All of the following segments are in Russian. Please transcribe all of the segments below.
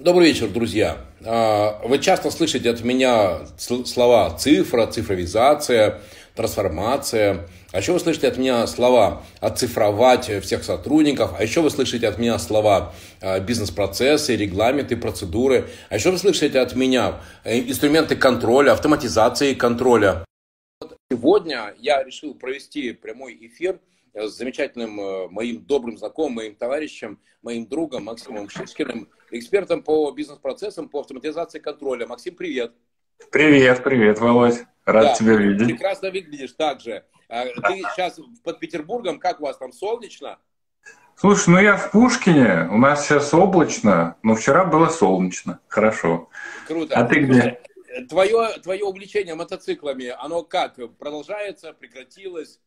Добрый вечер, друзья. А, вы часто слышите от меня слова цифра, цифровизация, трансформация. А еще вы слышите от меня слова оцифровать всех сотрудников. А еще вы слышите от меня слова а, бизнес-процессы, регламенты, процедуры. А еще вы слышите от меня э, инструменты контроля, автоматизации контроля. Сегодня я решил провести прямой эфир с замечательным э, моим добрым знакомым, моим товарищем, моим другом Максимом Шишкиным, экспертом по бизнес-процессам, по автоматизации контроля. Максим, привет. Привет, привет, Володь. Рад да, тебя видеть. Прекрасно выглядишь также. А, ты сейчас под Петербургом, как у вас там, солнечно? Слушай, ну я в Пушкине, у нас сейчас облачно, но вчера было солнечно, хорошо. Круто. А ты где? Твое, твое увлечение мотоциклами, оно как, продолжается, прекратилось?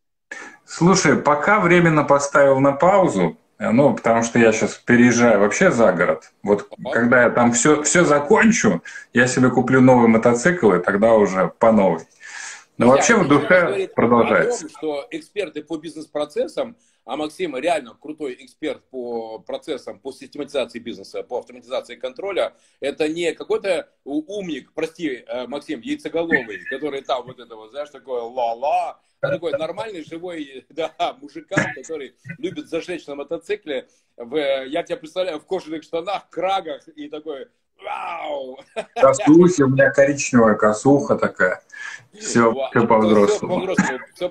Слушай, пока временно поставил на паузу, ну, потому что я сейчас переезжаю вообще за город. Вот когда я там все, все закончу, я себе куплю новый мотоцикл, и тогда уже по новой. Но Друзья, вообще в душе продолжается. Том, что эксперты по бизнес-процессам, а Максим реально крутой эксперт по процессам, по систематизации бизнеса, по автоматизации контроля, это не какой-то умник, прости, э, Максим, яйцеголовый, который там вот это вот, знаешь, такое ла-ла, а такой нормальный, живой, да, мужикан, который любит зажечь на мотоцикле, в, я тебя представляю, в кожаных штанах, крагах и такой, вау! Косухи, у меня коричневая косуха такая. Все, все по-взрослому. Все, все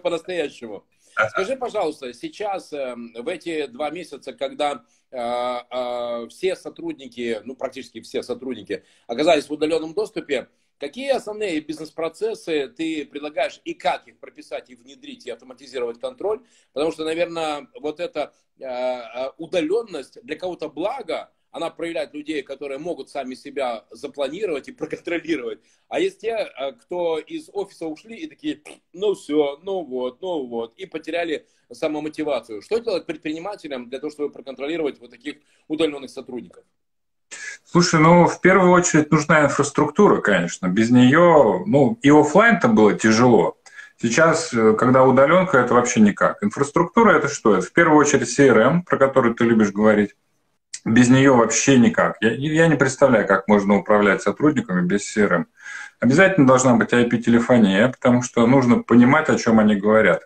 Скажи, пожалуйста, сейчас, эм, в эти два месяца, когда э, э, все сотрудники, ну, практически все сотрудники оказались в удаленном доступе, какие основные бизнес-процессы ты предлагаешь и как их прописать и внедрить, и автоматизировать контроль? Потому что, наверное, вот эта э, удаленность для кого-то благо, она проявляет людей, которые могут сами себя запланировать и проконтролировать. А есть те, э, кто из офиса ушли и такие, ну все, ну вот, ну вот, и потеряли самомотивацию. Что делать предпринимателям для того, чтобы проконтролировать вот таких удаленных сотрудников? Слушай, ну, в первую очередь нужна инфраструктура, конечно. Без нее, ну, и офлайн-то было тяжело. Сейчас, э, когда удаленка, это вообще никак. Инфраструктура это что? Это в первую очередь CRM, про который ты любишь говорить без нее вообще никак. Я, я не представляю, как можно управлять сотрудниками без CRM. Обязательно должна быть IP-телефония, потому что нужно понимать, о чем они говорят.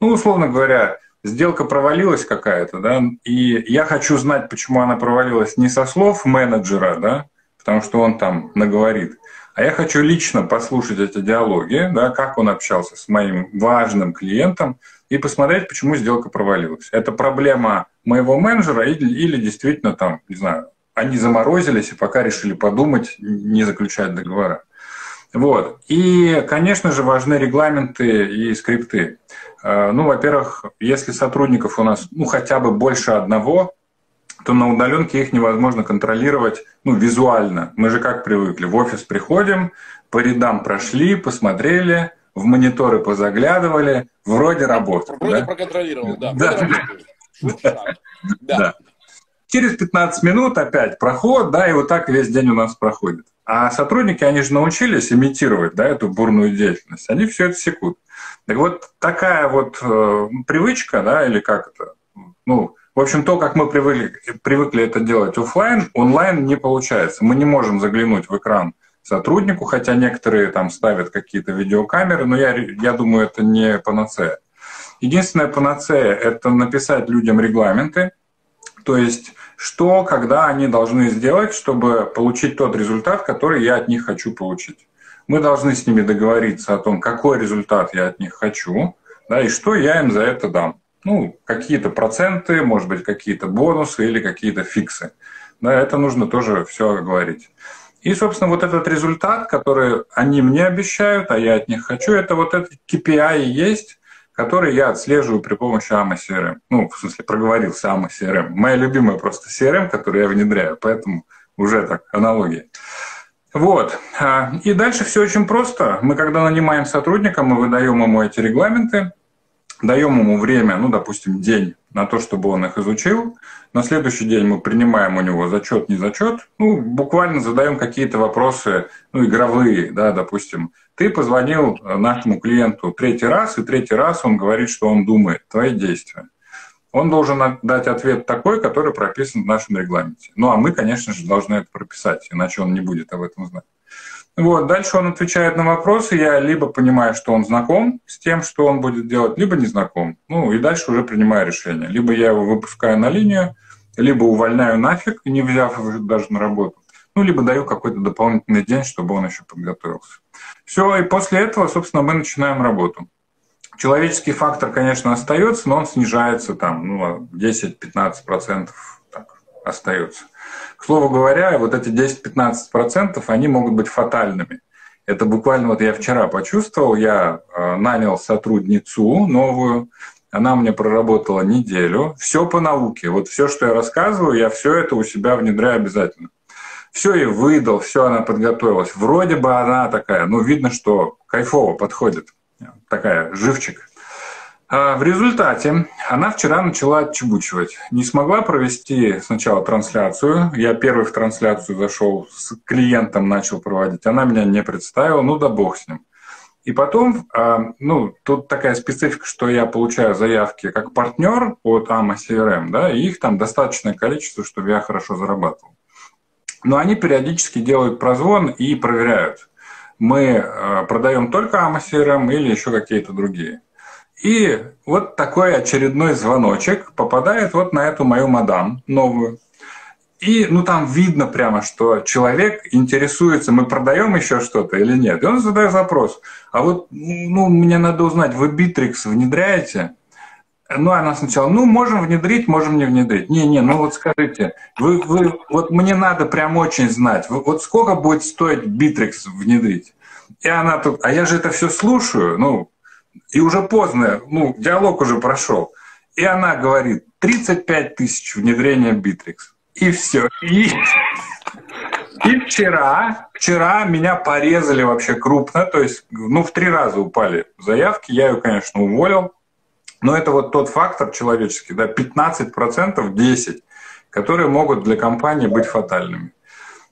Ну, условно говоря, сделка провалилась какая-то, да, и я хочу знать, почему она провалилась не со слов менеджера, да, потому что он там наговорит, а я хочу лично послушать эти диалоги, да, как он общался с моим важным клиентом, и посмотреть, почему сделка провалилась. Это проблема моего менеджера или, или действительно там, не знаю, они заморозились и пока решили подумать, не заключать договора. Вот. И, конечно же, важны регламенты и скрипты. Э, ну, во-первых, если сотрудников у нас ну, хотя бы больше одного, то на удаленке их невозможно контролировать ну, визуально. Мы же как привыкли, в офис приходим, по рядам прошли, посмотрели, в мониторы позаглядывали, вроде работает. Вроде да? проконтролировал, да. Да. да. да. Через 15 минут опять проход, да, и вот так весь день у нас проходит. А сотрудники, они же научились имитировать, да, эту бурную деятельность. Они все это секут. Так вот, такая вот э, привычка, да, или как это, ну, в общем, то, как мы привыкли, привыкли это делать офлайн, онлайн не получается. Мы не можем заглянуть в экран сотруднику, хотя некоторые там ставят какие-то видеокамеры, но я, я думаю, это не панацея. Единственная панацея – это написать людям регламенты, то есть что, когда они должны сделать, чтобы получить тот результат, который я от них хочу получить. Мы должны с ними договориться о том, какой результат я от них хочу, да, и что я им за это дам. Ну, какие-то проценты, может быть, какие-то бонусы или какие-то фиксы. Да, это нужно тоже все говорить. И, собственно, вот этот результат, который они мне обещают, а я от них хочу, это вот этот KPI есть, который я отслеживаю при помощи AMA CRM. Ну, в смысле, проговорился AMA CRM. Моя любимая просто CRM, которую я внедряю, поэтому уже так, аналогия. Вот. А, и дальше все очень просто. Мы, когда нанимаем сотрудника, мы выдаем ему эти регламенты, даем ему время, ну, допустим, день на то, чтобы он их изучил. На следующий день мы принимаем у него зачет, не зачет. Ну, буквально задаем какие-то вопросы, ну, игровые, да, допустим. Ты позвонил нашему клиенту третий раз, и третий раз он говорит, что он думает, твои действия. он должен дать ответ такой, который прописан в нашем регламенте. Ну, а мы, конечно же, должны это прописать, иначе он не будет об этом знать. Вот, дальше он отвечает на вопросы, я либо понимаю, что он знаком с тем, что он будет делать, либо не знаком. Ну, и дальше уже принимаю решение. Либо я его выпускаю на линию, либо увольняю нафиг, не взяв его даже на работу, ну, либо даю какой-то дополнительный день, чтобы он еще подготовился. Все, и после этого, собственно, мы начинаем работу. Человеческий фактор, конечно, остается, но он снижается там, ну, 10-15% так, остается. К слову говоря, вот эти 10-15% они могут быть фатальными. Это буквально вот я вчера почувствовал, я э, нанял сотрудницу новую, она мне проработала неделю, все по науке. Вот все, что я рассказываю, я все это у себя внедряю обязательно. Все ей выдал, все она подготовилась. Вроде бы она такая, ну, видно, что кайфово подходит. Такая, живчик. А в результате она вчера начала отчебучивать. Не смогла провести сначала трансляцию. Я первый в трансляцию зашел, с клиентом начал проводить. Она меня не представила, ну да бог с ним. И потом, а, ну, тут такая специфика, что я получаю заявки как партнер от AMA CRM, да, и их там достаточное количество, чтобы я хорошо зарабатывал. Но они периодически делают прозвон и проверяют, мы а, продаем только AMA CRM или еще какие-то другие. И вот такой очередной звоночек попадает вот на эту мою мадам новую. И ну там видно прямо, что человек интересуется, мы продаем еще что-то или нет. И он задает вопрос, а вот ну, мне надо узнать, вы Bittrex внедряете? Ну, она сначала, ну, можем внедрить, можем не внедрить. Не-не, ну вот скажите, вы, вы, вот мне надо прям очень знать, вот сколько будет стоить Bittrex внедрить? И она тут, а я же это все слушаю, ну, и уже поздно, ну, диалог уже прошел. И она говорит, 35 тысяч внедрения Bittrex. И все. И, и вчера, вчера меня порезали вообще крупно, то есть, ну, в три раза упали заявки. Я ее, конечно, уволил. Но это вот тот фактор человеческий, да, 15%, 10%, которые могут для компании быть фатальными.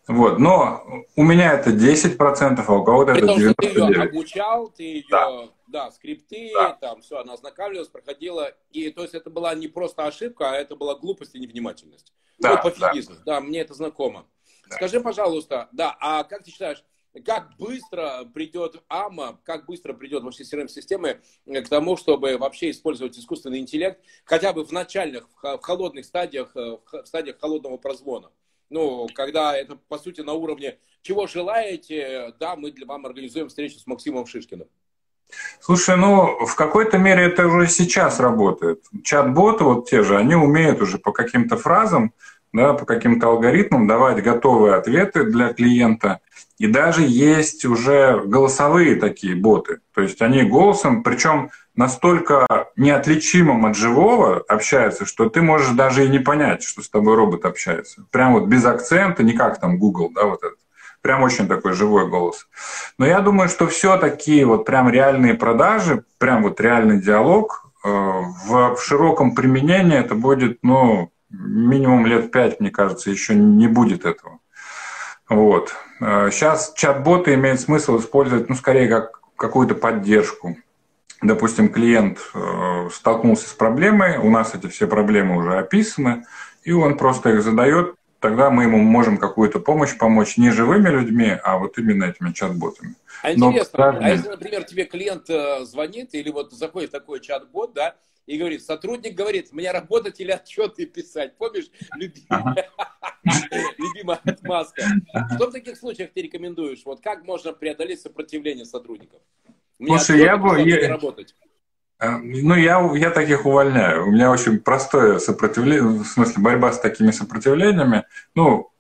Вот, но у меня это 10%, а у кого-то это 99%. Ты ее обучал, ты ее да да, скрипты, да. там все, она ознакомилась, проходила. И то есть это была не просто ошибка, а это была глупость и невнимательность. Да, ну, пофигизм. Да. да, мне это знакомо. Да. Скажи, пожалуйста, да, а как ты считаешь, как быстро придет АМА, как быстро придет вообще CRM-системы к тому, чтобы вообще использовать искусственный интеллект, хотя бы в начальных, в холодных стадиях, э, в стадиях холодного прозвона? Ну, когда это, по сути, на уровне «чего желаете?», да, мы для вам организуем встречу с Максимом Шишкиным. Слушай, ну, в какой-то мере это уже сейчас работает. Чат-боты вот те же, они умеют уже по каким-то фразам, да, по каким-то алгоритмам давать готовые ответы для клиента. И даже есть уже голосовые такие боты. То есть они голосом, причем настолько неотличимым от живого общаются, что ты можешь даже и не понять, что с тобой робот общается. Прям вот без акцента, не как там Google, да, вот этот. Прям очень такой живой голос. Но я думаю, что все-таки вот прям реальные продажи, прям вот реальный диалог э, в, в широком применении это будет, ну, минимум лет пять, мне кажется, еще не будет этого. Вот. Сейчас э, чат-боты имеет смысл использовать, ну, скорее, как какую-то поддержку. Допустим, клиент э, столкнулся с проблемой, у нас эти все проблемы уже описаны, и он просто их задает, тогда мы ему можем какую-то помощь помочь не живыми людьми, а вот именно этими чат-ботами. А интересно, Но, а если, например, тебе клиент э, звонит или вот заходит такой чат-бот, да, и говорит, сотрудник говорит, мне работать или отчеты писать, помнишь, любимая, любимая отмазка. Что в таких случаях ты рекомендуешь? Вот как можно преодолеть сопротивление сотрудников? Слушай, я бы... Я... Работать. Э, ну, я, я таких увольняю. У меня очень простое сопротивление, в смысле борьба с такими сопротивлениями. Ну,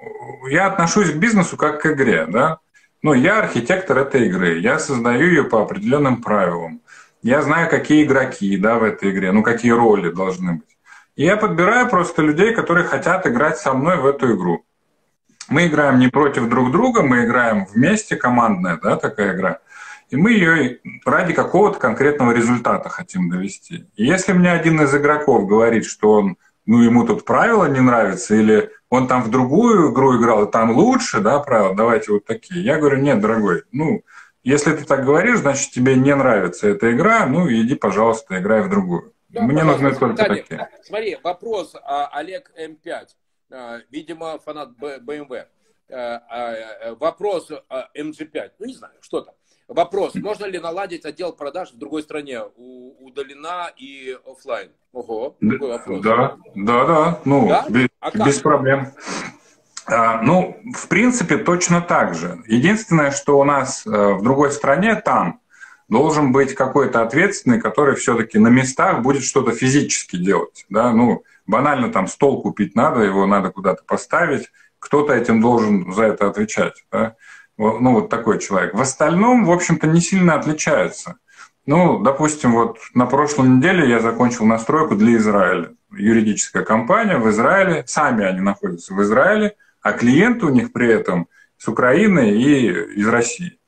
я отношусь к бизнесу как к игре, да. Ну, я архитектор этой игры, я создаю ее по определенным правилам. Я знаю, какие игроки, да, в этой игре, ну, какие роли должны быть. И я подбираю просто людей, которые хотят играть со мной в эту игру. Мы играем не против друг друга, мы играем вместе, командная, да, такая игра. И мы ее ради какого-то конкретного результата хотим довести. И если мне один из игроков говорит, что он, ну, ему тут правила не нравятся, или он там в другую игру играл, и там лучше, да, правила, давайте вот такие. Я говорю, нет, дорогой, ну, если ты так говоришь, значит, тебе не нравится эта игра, ну, иди, пожалуйста, играй в другую. Да, Мне нужны только такие. Смотри, вопрос а, Олег М5. А, видимо, фанат BMW. А, а, вопрос а, MG5. Ну, не знаю, что там. Вопрос, можно ли наладить отдел продаж в другой стране? Удалена и офлайн. Ого, такой вопрос. Да, да, да. Ну, да? Без, а без проблем. А, ну, в принципе, точно так же. Единственное, что у нас э, в другой стране, там, должен быть какой-то ответственный, который все-таки на местах будет что-то физически делать. Да? Ну, банально там стол купить надо, его надо куда-то поставить, кто-то этим должен за это отвечать. Да? ну, вот такой человек. В остальном, в общем-то, не сильно отличается. Ну, допустим, вот на прошлой неделе я закончил настройку для Израиля. Юридическая компания в Израиле, сами они находятся в Израиле, а клиенты у них при этом с Украины и из России.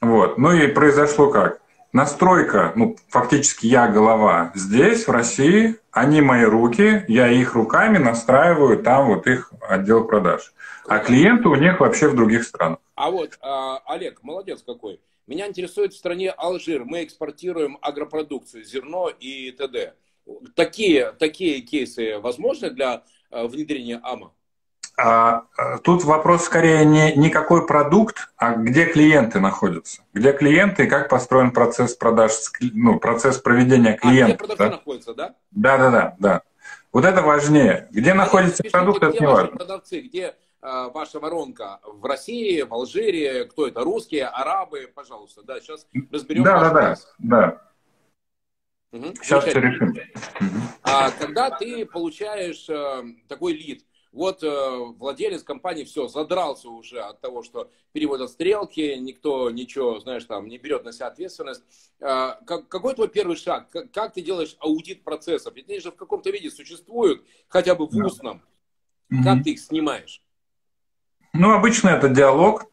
Вот. Ну и произошло как? Настройка, ну, фактически я голова здесь, в России, они мои руки, я их руками настраиваю, там вот их отдел продаж. А клиенты у них вообще в других странах. А вот, а, Олег, молодец какой. Меня интересует в стране Алжир. Мы экспортируем агропродукцию, зерно и т.д. Такие, такие кейсы возможны для а, внедрения АМА? А, тут вопрос скорее не, не какой продукт, а где клиенты находятся. Где клиенты и как построен процесс продаж, ну, процесс проведения клиента. А где продавцы да? находятся, да? Да, да, да, да. Вот это важнее. Где а находится продукт, это не важно. продавцы, где Э, ваша воронка в России, в Алжире, кто это, русские, арабы, пожалуйста, да, сейчас разберем. Да, да, да, да. Угу. Сейчас все решим. А когда ты получаешь э, такой лид, вот э, владелец компании все, задрался уже от того, что переводят стрелки, никто ничего, знаешь, там не берет на себя ответственность. Э, как, какой твой первый шаг? Как, как ты делаешь аудит процессов? Ведь они же в каком-то виде существуют, хотя бы в устном. Да. Как ты их снимаешь? Ну, обычно это диалог.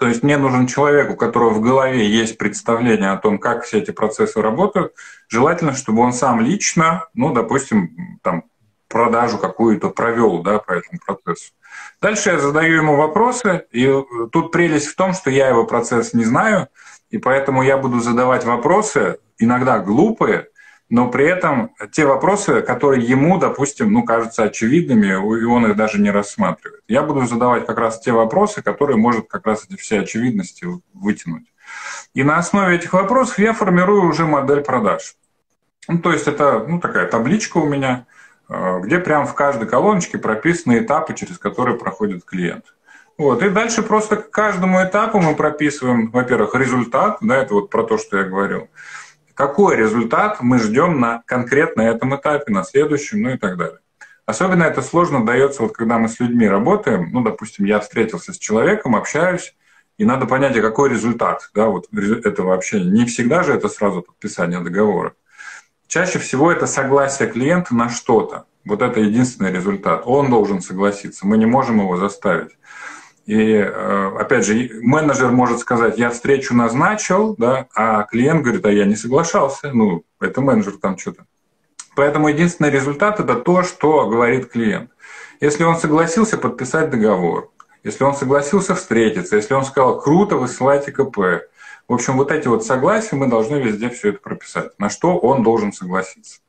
То есть мне нужен человек, у которого в голове есть представление о том, как все эти процессы работают. Желательно, чтобы он сам лично, ну, допустим, там, продажу какую-то провел да, по этому процессу. Дальше я задаю ему вопросы, и тут прелесть в том, что я его процесс не знаю, и поэтому я буду задавать вопросы, иногда глупые, но при этом те вопросы, которые ему, допустим, ну, кажутся очевидными, и он их даже не рассматривает. Я буду задавать как раз те вопросы, которые может как раз эти все очевидности вытянуть. И на основе этих вопросов я формирую уже модель продаж. Ну, то есть это ну, такая табличка у меня, э, где прям в каждой колоночке прописаны этапы, через которые проходит клиент. Вот. И дальше просто к каждому этапу мы прописываем, во-первых, результат, да, это вот про то, что я говорил, какой результат мы ждем на конкретно этом этапе, на следующем, ну и так далее. Особенно это сложно дается, вот когда мы с людьми работаем, ну, допустим, я встретился с человеком, общаюсь, и надо понять, а какой результат да, вот этого общения. Не всегда же это сразу подписание договора. Чаще всего это согласие клиента на что-то. Вот это единственный результат. Он должен согласиться, мы не можем его заставить. И э, опять же, менеджер может сказать, я встречу назначил, да, а клиент говорит, а я не соглашался. Ну, это менеджер там что-то. Поэтому единственный результат – это то, что говорит клиент. Если он согласился подписать договор, если он согласился встретиться, если он сказал, круто, высылайте КП. В общем, вот эти вот согласия мы должны везде все это прописать, на что он должен согласиться.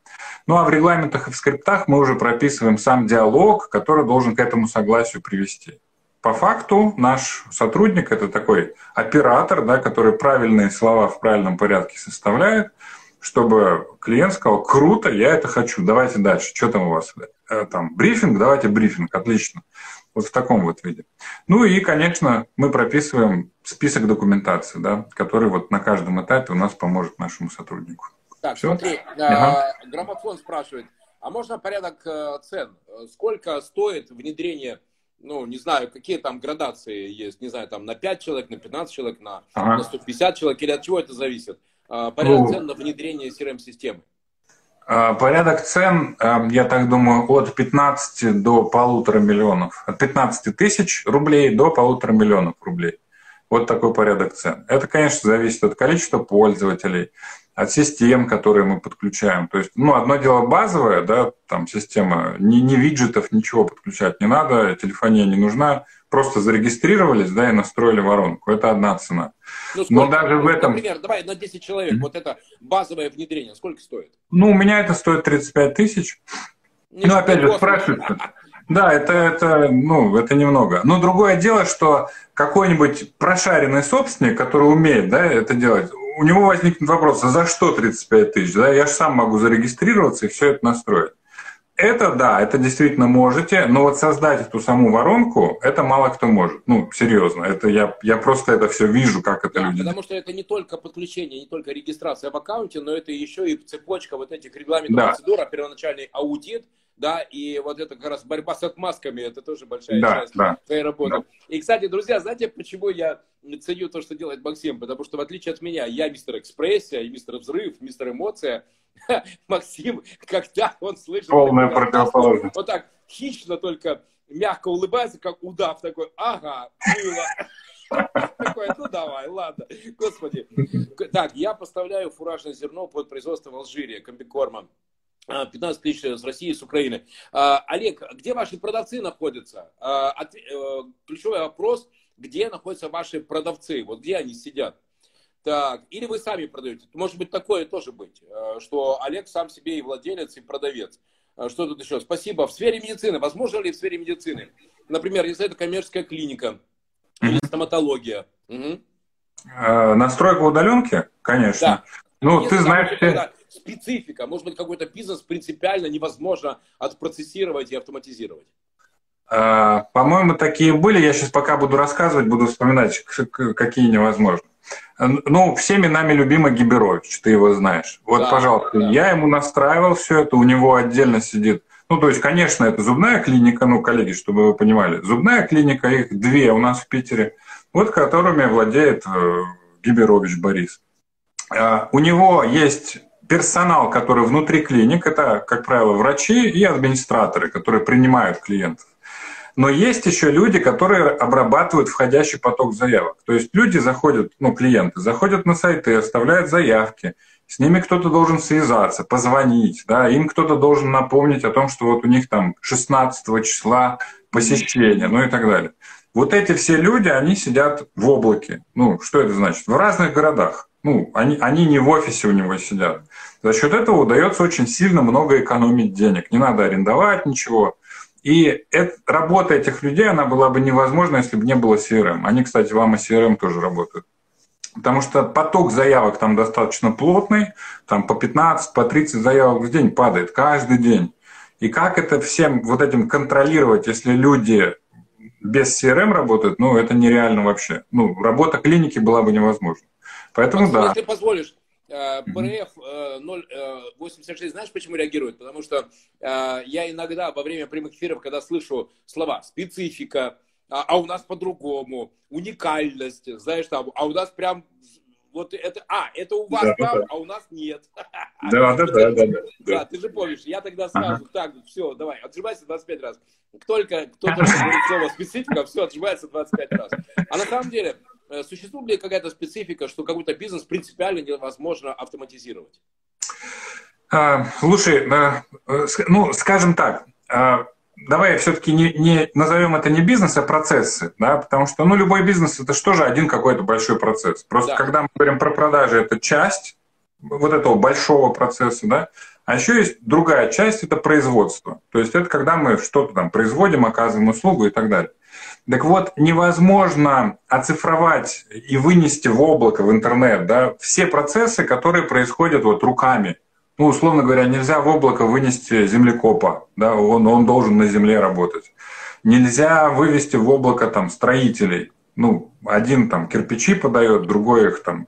Ну а в регламентах и в скриптах мы уже прописываем сам диалог, который должен к этому согласию привести по факту наш сотрудник это такой оператор, да, который правильные слова в правильном порядке составляет, чтобы клиент сказал, круто, я это хочу, давайте дальше. Что там у вас? Э, там брифинг, давайте брифинг, отлично. Вот в таком вот виде. Ну и, конечно, мы прописываем список документации, да, который вот на каждом этапе у нас поможет нашему сотруднику. Так, Все? смотри, ага. граммофон спрашивает, а можно порядок э, цен? Сколько стоит внедрение ну, не знаю, какие там градации есть, не знаю, там на 5 человек, на 15 человек, на, ага. на 150 человек, или от чего это зависит? А, порядок ну, цен на внедрение CRM-системы. А, порядок цен, а, я так думаю, от 15 до полутора миллионов. От 15 тысяч рублей до полутора миллионов рублей. Вот такой порядок цен. Это, конечно, зависит от количества пользователей, от систем, которые мы подключаем. То есть, ну, одно дело базовое, да, там система, ни, ни виджетов, ничего подключать не надо, телефония не нужна, просто зарегистрировались, да, и настроили воронку. Это одна цена. Ну, сколько, Но даже в этом... Например, давай на 10 человек, mm-hmm. вот это базовое внедрение, сколько стоит? Ну, у меня это стоит 35 тысяч. Ну, опять же, спрашивают. Да, это, это, ну, это немного. Но другое дело, что какой-нибудь прошаренный собственник, который умеет да, это делать, у него возникнет вопрос, а за что 35 тысяч? Да? Я же сам могу зарегистрироваться и все это настроить. Это да, это действительно можете, но вот создать эту саму воронку, это мало кто может. Ну, серьезно, это я, я просто это все вижу, как это да, люди. Потому что это не только подключение, не только регистрация в аккаунте, но это еще и цепочка вот этих регламентов да. процедур, а первоначальный аудит, да, и вот это как раз борьба с отмазками, это тоже большая да, часть да. твоей работы. Да. И, кстати, друзья, знаете, почему я ценю то, что делает Максим? Потому что, в отличие от меня, я мистер экспрессия, и мистер взрыв, мистер эмоция, Максим, когда он слышит... Полная противоположность. Вот так хищно только мягко улыбается, как удав такой, ага, было. Такой, ну давай, ладно. Господи. Так, я поставляю фуражное зерно под производство в Алжире, комбикорма. 15 тысяч с России, с Украины. А, Олег, где ваши продавцы находятся? А, э, ключевой вопрос, где находятся ваши продавцы? Вот где они сидят? Так, или вы сами продаете. Может быть, такое тоже быть, э, что Олег сам себе и владелец, и продавец. А, что тут еще? Спасибо. В сфере медицины. Возможно ли в сфере медицины? Например, если это коммерческая клиника или стоматология. Угу. Настройка удаленки? Конечно. Да. Ну, если ты знаешь специфика. Может быть, какой-то бизнес принципиально невозможно отпроцессировать и автоматизировать. А, по-моему, такие были. Я сейчас пока буду рассказывать, буду вспоминать, какие невозможно. Ну, всеми нами любимый Гиберович, ты его знаешь. Вот, да, пожалуйста, да. я ему настраивал все это, у него отдельно сидит. Ну, то есть, конечно, это зубная клиника, ну, коллеги, чтобы вы понимали. Зубная клиника, их две у нас в Питере, вот которыми владеет э, Гиберович Борис. А, у него есть персонал, который внутри клиник, это, как правило, врачи и администраторы, которые принимают клиентов. Но есть еще люди, которые обрабатывают входящий поток заявок. То есть люди заходят, ну, клиенты заходят на сайты, оставляют заявки, с ними кто-то должен связаться, позвонить, да, им кто-то должен напомнить о том, что вот у них там 16 числа посещение, ну и так далее. Вот эти все люди, они сидят в облаке. Ну, что это значит? В разных городах. Ну, они, они не в офисе у него сидят. За счет этого удается очень сильно много экономить денег. Не надо арендовать ничего. И это, работа этих людей, она была бы невозможна, если бы не было CRM. Они, кстати, вам и CRM тоже работают. Потому что поток заявок там достаточно плотный, там по 15, по 30 заявок в день падает каждый день. И как это всем вот этим контролировать, если люди без CRM работают, ну, это нереально вообще. Ну, работа клиники была бы невозможна. Поэтому да. Если позволишь, БРФ 086, знаешь, почему реагирует? Потому что э, я иногда во время прямых эфиров, когда слышу слова специфика, а, а у нас по-другому, уникальность, знаешь, там, а у нас прям вот это, а, это у вас да, там, да. а у нас нет. Да, да, да, да, да. Да, ты же помнишь, я тогда сразу, ага. так, все, давай, отжимайся 25 раз. Только кто-то говорит слово специфика, все, отжимается 25 раз. А на самом деле, Э, существует ли какая-то специфика, что какой-то бизнес принципиально невозможно автоматизировать? А, слушай, э, ну, скажем так, давай все-таки не, не назовем это не бизнес, а процессы, да, потому что, ну, любой бизнес это же один какой-то большой процесс. Просто да. когда мы говорим про продажи, это часть вот этого большого процесса, да, а еще есть другая часть, это производство. То есть это когда мы что-то там производим, оказываем услугу и так далее. Так вот, невозможно оцифровать и вынести в облако, в интернет, да, все процессы, которые происходят вот руками. Ну, условно говоря, нельзя в облако вынести землекопа, да, он, он должен на земле работать. Нельзя вывести в облако там строителей. Ну, один там кирпичи подает, другой их там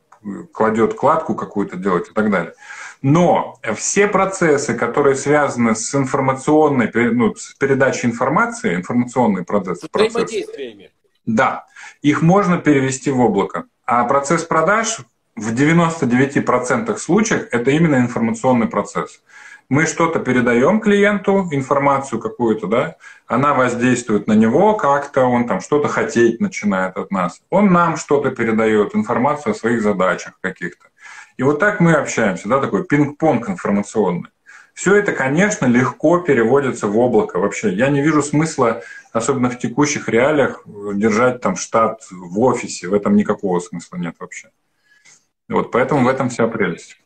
кладет кладку какую-то делать и так далее. Но все процессы, которые связаны с информационной, ну, с передачей информации, информационные процессы, процессы да, их можно перевести в облако. А процесс продаж в 99% случаев это именно информационный процесс. Мы что-то передаем клиенту, информацию какую-то, да, она воздействует на него как-то, он там что-то хотеть начинает от нас. Он нам что-то передает, информацию о своих задачах каких-то. И вот так мы общаемся, да, такой пинг-понг информационный. Все это, конечно, легко переводится в облако. Вообще, я не вижу смысла, особенно в текущих реалиях, держать там штат в офисе. В этом никакого смысла нет вообще. Вот, поэтому в этом вся прелесть.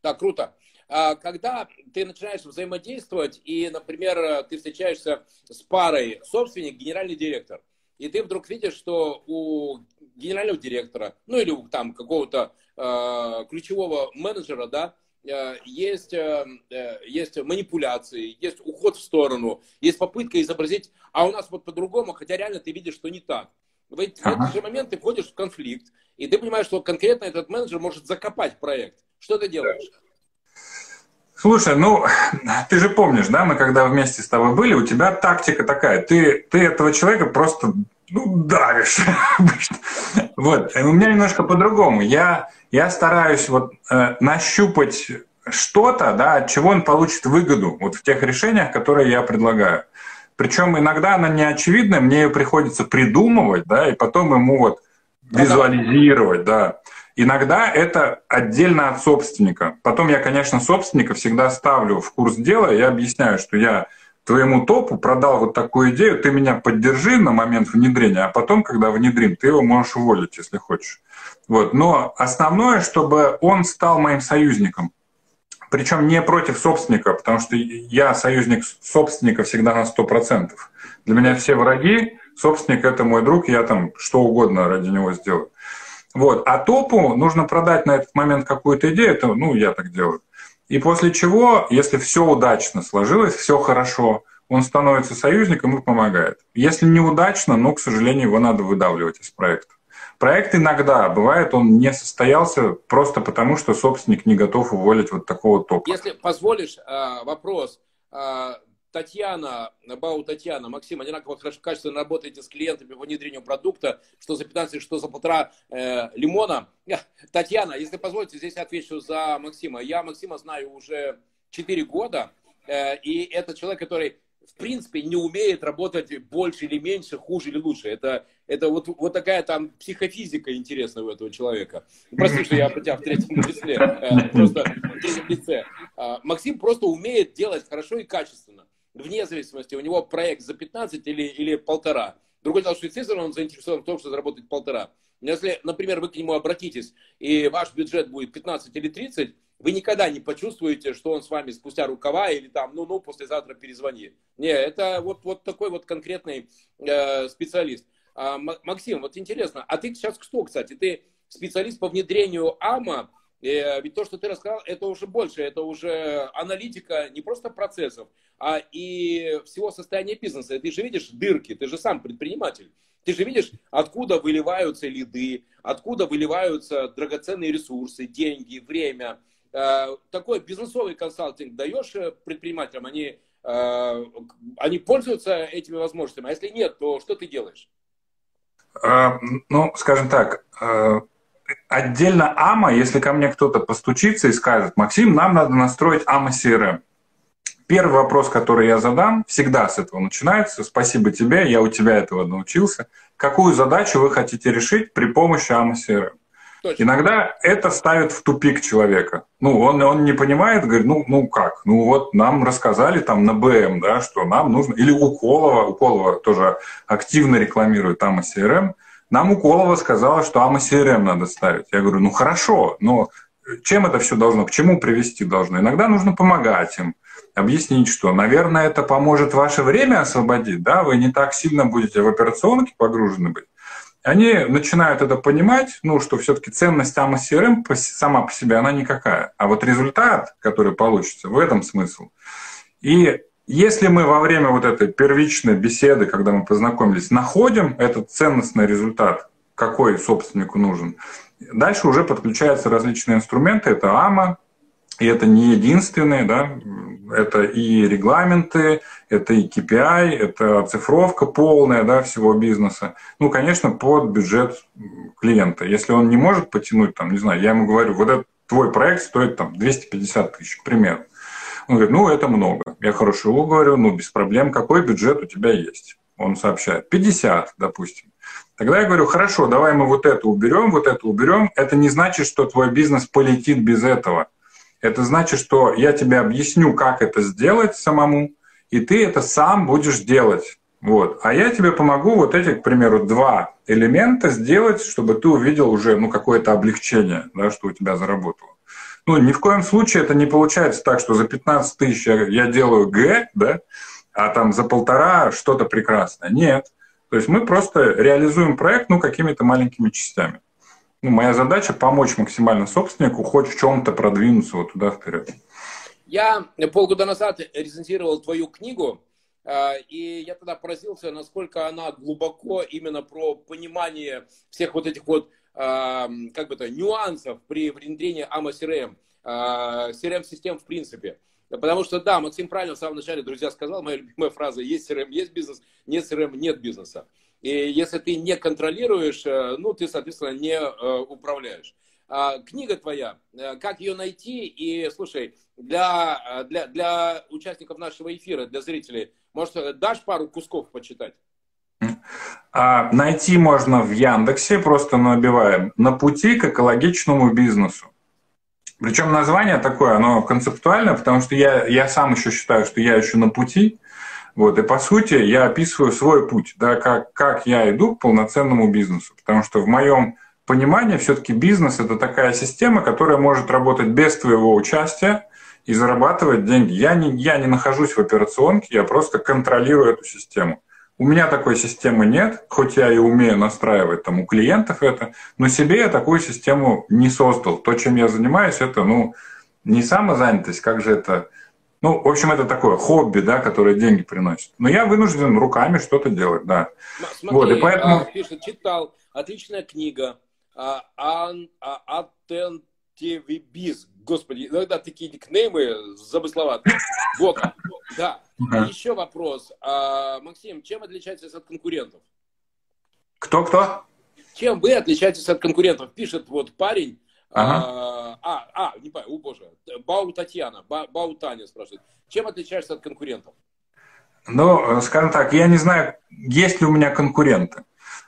Да, круто. А когда ты начинаешь взаимодействовать, и, например, ты встречаешься с парой собственник, генеральный директор, и ты вдруг видишь, что у генерального директора, ну или у там какого-то ключевого менеджера, да, Э, есть, э, э, есть манипуляции, есть уход в сторону, есть попытка изобразить, а у нас вот по-другому, хотя реально ты видишь, что не так. В эти, ага. в этот же момент ты входишь в конфликт, и ты понимаешь, что конкретно этот менеджер может закопать проект. Что ты делаешь? Слушай, ну, ты же помнишь, да, мы когда вместе с тобой были, у тебя тактика такая. Ты, ты этого человека просто ну, давишь. вот. У меня немножко по-другому. Я, я стараюсь вот э, нащупать что-то, да, от чего он получит выгоду вот в тех решениях, которые я предлагаю. Причем иногда она не очевидная, мне ее приходится придумывать, да, и потом ему вот визуализировать, да. Иногда это отдельно от собственника. Потом я, конечно, собственника всегда ставлю в курс дела, я объясняю, что я твоему топу продал вот такую идею, ты меня поддержи на момент внедрения, а потом, когда внедрим, ты его можешь уволить, если хочешь. Вот. Но основное, чтобы он стал моим союзником. Причем не против собственника, потому что я союзник собственника всегда на 100%. Для меня все враги, собственник – это мой друг, я там что угодно ради него сделаю. Вот. А топу нужно продать на этот момент какую-то идею, это, ну, я так делаю. И после чего, если все удачно сложилось, все хорошо, он становится союзником и помогает. Если неудачно, ну, к сожалению, его надо выдавливать из проекта. Проект иногда, бывает, он не состоялся просто потому, что собственник не готов уволить вот такого топа. Если позволишь, а, вопрос. Татьяна, Бау Татьяна, Максим, одинаково хорошо, качественно работаете с клиентами по внедрению продукта, что за 15, что за полтора э, лимона. Татьяна, если позволите, здесь отвечу за Максима. Я Максима знаю уже 4 года, э, и это человек, который в принципе не умеет работать больше или меньше, хуже или лучше. Это, это вот, вот такая там психофизика интересная у этого человека. Прости, что я тебя в третьем лице, э, просто в третьем лице. А, Максим просто умеет делать хорошо и качественно вне зависимости, у него проект за 15 или, или полтора. Другой дело, что, естественно, он заинтересован в том, что заработать полтора. Но если, например, вы к нему обратитесь, и ваш бюджет будет 15 или 30, вы никогда не почувствуете, что он с вами спустя рукава или там, ну, ну, послезавтра перезвони. Не, это вот, вот такой вот конкретный э, специалист. А, Максим, вот интересно, а ты сейчас кто, кстати? Ты специалист по внедрению АМА Э, ведь то, что ты рассказал, это уже больше, это уже аналитика не просто процессов, а и всего состояния бизнеса. Ты же видишь дырки, ты же сам предприниматель. Ты же видишь, откуда выливаются лиды, откуда выливаются драгоценные ресурсы, деньги, время. Э, такой бизнесовый консалтинг даешь э, предпринимателям, они, они пользуются этими возможностями. А если нет, то что ты делаешь? Ну, скажем так, отдельно АМА, если ко мне кто-то постучится и скажет, Максим, нам надо настроить АМА CRM. Первый вопрос, который я задам, всегда с этого начинается. Спасибо тебе, я у тебя этого научился. Какую задачу вы хотите решить при помощи АМА CRM? Точно. Иногда это ставит в тупик человека. Ну, он, он не понимает, говорит, ну, ну как? Ну вот нам рассказали там на БМ, да, что нам нужно... Или у Колова, у Колова тоже активно рекламирует АМА CRM – нам Уколова сказала, что АМА CRM надо ставить. Я говорю, ну хорошо, но чем это все должно, к чему привести должно? Иногда нужно помогать им, объяснить, что, наверное, это поможет ваше время освободить, да, вы не так сильно будете в операционке погружены быть. Они начинают это понимать, ну, что все-таки ценность АМА CRM сама по себе, она никакая. А вот результат, который получится, в этом смысл. И если мы во время вот этой первичной беседы, когда мы познакомились, находим этот ценностный результат, какой собственнику нужен, дальше уже подключаются различные инструменты. Это АМА, и это не единственные, да, это и регламенты, это и KPI, это оцифровка полная да, всего бизнеса. Ну, конечно, под бюджет клиента. Если он не может потянуть, там, не знаю, я ему говорю, вот этот твой проект стоит там 250 тысяч, к примеру. Он говорит, ну, это много. Я хорошо говорю, ну, без проблем, какой бюджет у тебя есть? Он сообщает, 50, допустим. Тогда я говорю, хорошо, давай мы вот это уберем, вот это уберем. Это не значит, что твой бизнес полетит без этого. Это значит, что я тебе объясню, как это сделать самому, и ты это сам будешь делать. Вот. А я тебе помогу вот эти, к примеру, два элемента сделать, чтобы ты увидел уже ну, какое-то облегчение, да, что у тебя заработало. Ну, ни в коем случае это не получается так, что за 15 тысяч я делаю Г, да, а там за полтора что-то прекрасное. Нет. То есть мы просто реализуем проект ну, какими-то маленькими частями. Ну, моя задача помочь максимально собственнику хоть в чем-то продвинуться вот туда вперед. Я полгода назад рецензировал твою книгу, а, и я тогда поразился, насколько она глубоко именно про понимание всех вот этих вот как бы это, нюансов при внедрении AMA CRM, CRM-систем в принципе. Потому что, да, Максим правильно в самом начале, друзья, сказал, моя любимая фраза, есть CRM, есть бизнес, нет CRM, нет бизнеса. И если ты не контролируешь, э, ну, ты, соответственно, не э, управляешь. А, книга твоя, э, как ее найти? И, слушай, для, для, для участников нашего эфира, для зрителей, может, дашь пару кусков почитать? А, найти можно в Яндексе, просто набиваем «На пути к экологичному бизнесу». Причем название такое, оно концептуальное, потому что я, я сам еще считаю, что я еще на пути. Вот, и по сути я описываю свой путь, да, как, как я иду к полноценному бизнесу. Потому что в моем понимании все-таки бизнес это такая система, которая может работать без твоего участия и зарабатывать деньги. Я не, я не нахожусь в операционке, я просто контролирую эту систему. У меня такой системы нет, хоть я и умею настраивать там у клиентов это, но себе я такую систему не создал. То, чем я занимаюсь, это, ну, не самозанятость, как же это... Ну, в общем, это такое хобби, да, которое деньги приносит. Но я вынужден руками что-то делать, да. Смотри, вот, и поэтому... А, пишет, читал, отличная книга. А, ан, а, Атентивибиз. Господи, иногда такие никнеймы замысловатые. Вот, да. Uh-huh. Еще вопрос. А, Максим, чем отличаетесь от конкурентов? Кто-кто? Чем вы отличаетесь от конкурентов? Пишет вот парень. Ага. А, а, а, не понял, о боже. Бау Татьяна, Ба, Бау Таня спрашивает. Чем отличаешься от конкурентов? Ну, скажем так, я не знаю, есть ли у меня конкуренты.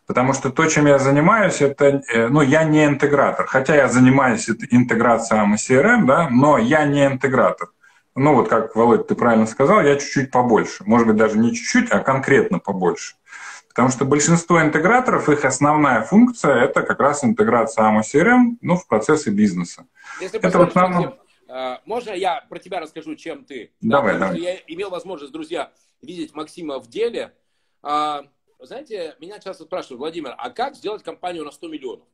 Потому что то, чем я занимаюсь, это, э, ну, я не интегратор. Хотя я занимаюсь интеграцией CRM, да, но я не интегратор ну вот как, Володь, ты правильно сказал, я чуть-чуть побольше. Может быть, даже не чуть-чуть, а конкретно побольше. Потому что большинство интеграторов, их основная функция – это как раз интеграция AMO CRM ну, в процессы бизнеса. Если это в основном... А, можно я про тебя расскажу, чем ты? Давай, да, давай. Я имел возможность, друзья, видеть Максима в деле. Знаете, меня часто спрашивают, Владимир, а как сделать компанию на 100 миллионов?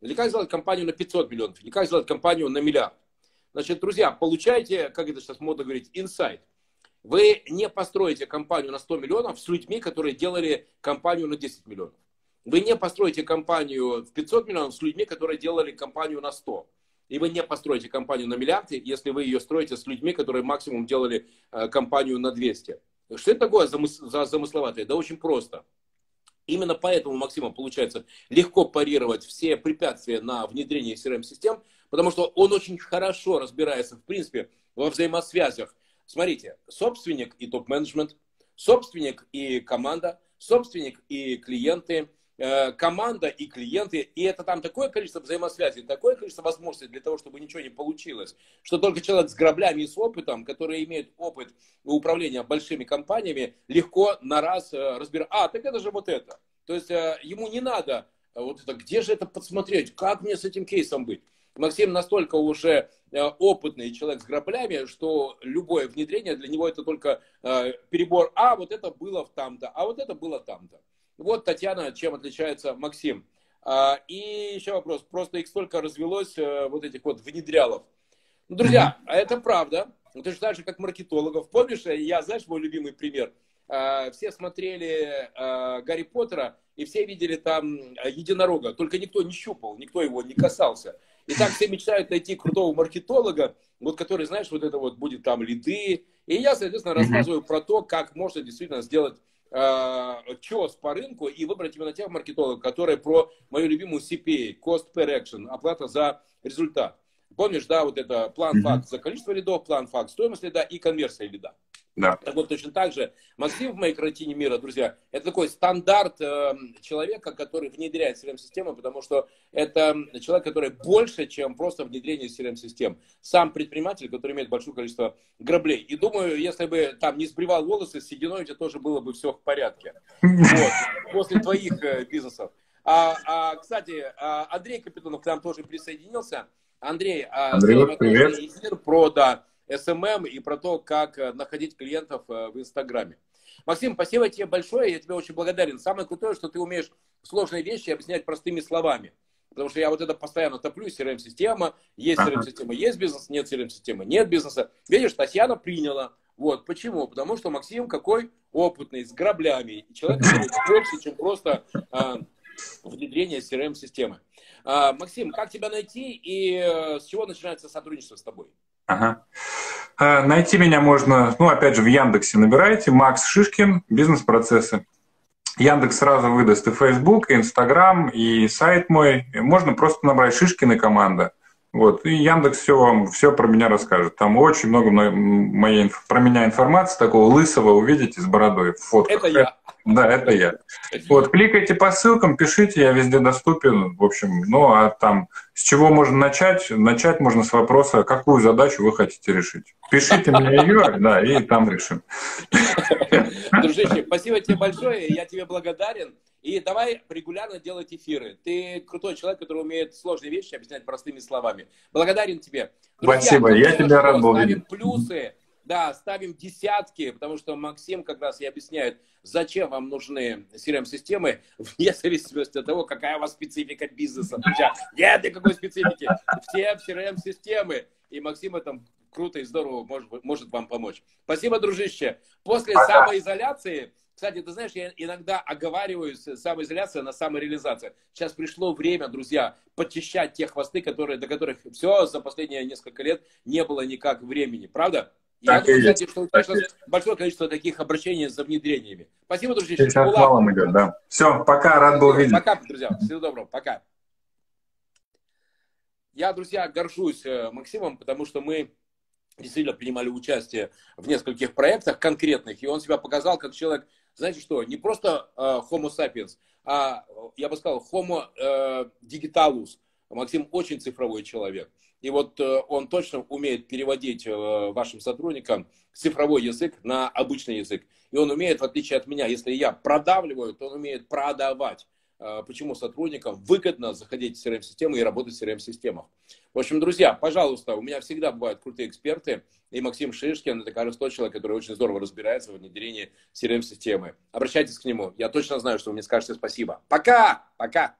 Или как сделать компанию на 500 миллионов? Или как сделать компанию на миллиард? Значит, друзья, получайте, как это сейчас модно говорить, инсайт. Вы не построите компанию на 100 миллионов с людьми, которые делали компанию на 10 миллионов. Вы не построите компанию в 500 миллионов с людьми, которые делали компанию на 100. И вы не построите компанию на миллиард, если вы ее строите с людьми, которые максимум делали э, компанию на 200. Что это такое за замысловатое? Да очень просто. Именно поэтому Максима получается легко парировать все препятствия на внедрение CRM-систем, потому что он очень хорошо разбирается, в принципе, во взаимосвязях. Смотрите, собственник и топ-менеджмент, собственник и команда, собственник и клиенты, команда и клиенты. И это там такое количество взаимосвязей, такое количество возможностей для того, чтобы ничего не получилось, что только человек с граблями и с опытом, который имеет опыт управления большими компаниями, легко на раз э, разбирать. А, так это же вот это. То есть э, ему не надо вот это, где же это подсмотреть, как мне с этим кейсом быть. Максим настолько уже э, опытный человек с граблями, что любое внедрение для него это только э, перебор. А вот это было там-то, а вот это было там-то. Вот, Татьяна, чем отличается Максим. А, и еще вопрос. Просто их столько развелось, э, вот этих вот внедрялов. Ну, друзья, mm-hmm. это правда. Ну, точно так же, как маркетологов. Помнишь, я, знаешь, мой любимый пример? Все смотрели Гарри Поттера, и все видели там единорога. Только никто не щупал, никто его не касался. И так все мечтают найти крутого маркетолога, вот который, знаешь, вот это вот будет там лиды. И я, соответственно, рассказываю про то, как можно действительно сделать э, чес по рынку и выбрать именно тех маркетологов, которые про мою любимую CPA, Cost Per Action, оплата за результат. Помнишь, да, вот это план факт за количество лидов, план факт стоимость лида и конверсия лида. Да. Так вот, точно так же Максим в моей картине мира, друзья, это такой стандарт э, человека, который внедряет CRM-систему, потому что это человек, который больше, чем просто внедрение CRM-систем. Сам предприниматель, который имеет большое количество граблей. И думаю, если бы там не сбривал волосы, с сединой у тебя тоже было бы все в порядке. Вот, после твоих э, бизнесов. А, а, кстати, а, Андрей Капитонов к нам тоже присоединился. Андрей, а, Андрей привет. эфир про да, SMM и про то, как э, находить клиентов э, в Инстаграме. Максим, спасибо тебе большое, я тебе очень благодарен. Самое крутое, что ты умеешь сложные вещи объяснять простыми словами. Потому что я вот это постоянно топлю, CRM-система, есть CRM-система, есть бизнес, нет CRM-системы, нет бизнеса. Видишь, Татьяна приняла. Вот, почему? Потому что Максим какой опытный, с граблями. Человек больше, чем просто внедрение CRM-системы. А, Максим, как тебя найти и э, с чего начинается сотрудничество с тобой? Ага. А, найти меня можно, ну, опять же, в Яндексе набирайте Макс Шишкин, бизнес-процессы. Яндекс сразу выдаст и Facebook, и Instagram, и сайт мой. Можно просто набрать Шишкин и команда. Вот. И Яндекс все вам все про меня расскажет. Там очень много моей, про меня информации, такого лысого увидите с бородой в фотках. Это я. Да, это я. Вот, кликайте по ссылкам, пишите, я везде доступен. В общем, ну а там с чего можно начать? Начать можно с вопроса, какую задачу вы хотите решить. Пишите мне ее, да, и там решим. Дружище, спасибо тебе большое, я тебе благодарен. И давай регулярно делать эфиры. Ты крутой человек, который умеет сложные вещи объяснять простыми словами. Благодарен тебе. Друзья, Спасибо, я тебя рад был видеть. плюсы да, ставим десятки, потому что Максим как раз и объясняет, зачем вам нужны CRM-системы, вне зависимости от того, какая у вас специфика бизнеса. Нет никакой специфики. Все CRM-системы. И Максим этом круто и здорово может, может вам помочь. Спасибо, дружище. После самоизоляции, кстати, ты знаешь, я иногда оговариваюсь самоизоляция на самореализация. Сейчас пришло время, друзья, подчищать те хвосты, которые, до которых все за последние несколько лет не было никак времени. Правда? Так Я думаю, кстати, что у тебя сейчас большое количество таких обращений за внедрениями. Спасибо, друзья. Сейчас валом идет, да. Все, пока, рад был видеть. Пока, друзья. Всего доброго, пока. Я, друзья, горжусь э, Максимом, потому что мы действительно принимали участие в нескольких проектах конкретных, и он себя показал как человек, знаете что, не просто э, Homo sapiens, а, я бы сказал, Homo э, digitalus. Максим очень цифровой человек. И вот э, он точно умеет переводить э, вашим сотрудникам цифровой язык на обычный язык. И он умеет, в отличие от меня, если я продавливаю, то он умеет продавать. Э, почему сотрудникам выгодно заходить в CRM-систему и работать в CRM-системах. В общем, друзья, пожалуйста, у меня всегда бывают крутые эксперты. И Максим Шишкин, это, кажется, тот человек, который очень здорово разбирается в внедрении CRM-системы. Обращайтесь к нему. Я точно знаю, что вы мне скажете спасибо. Пока! Пока!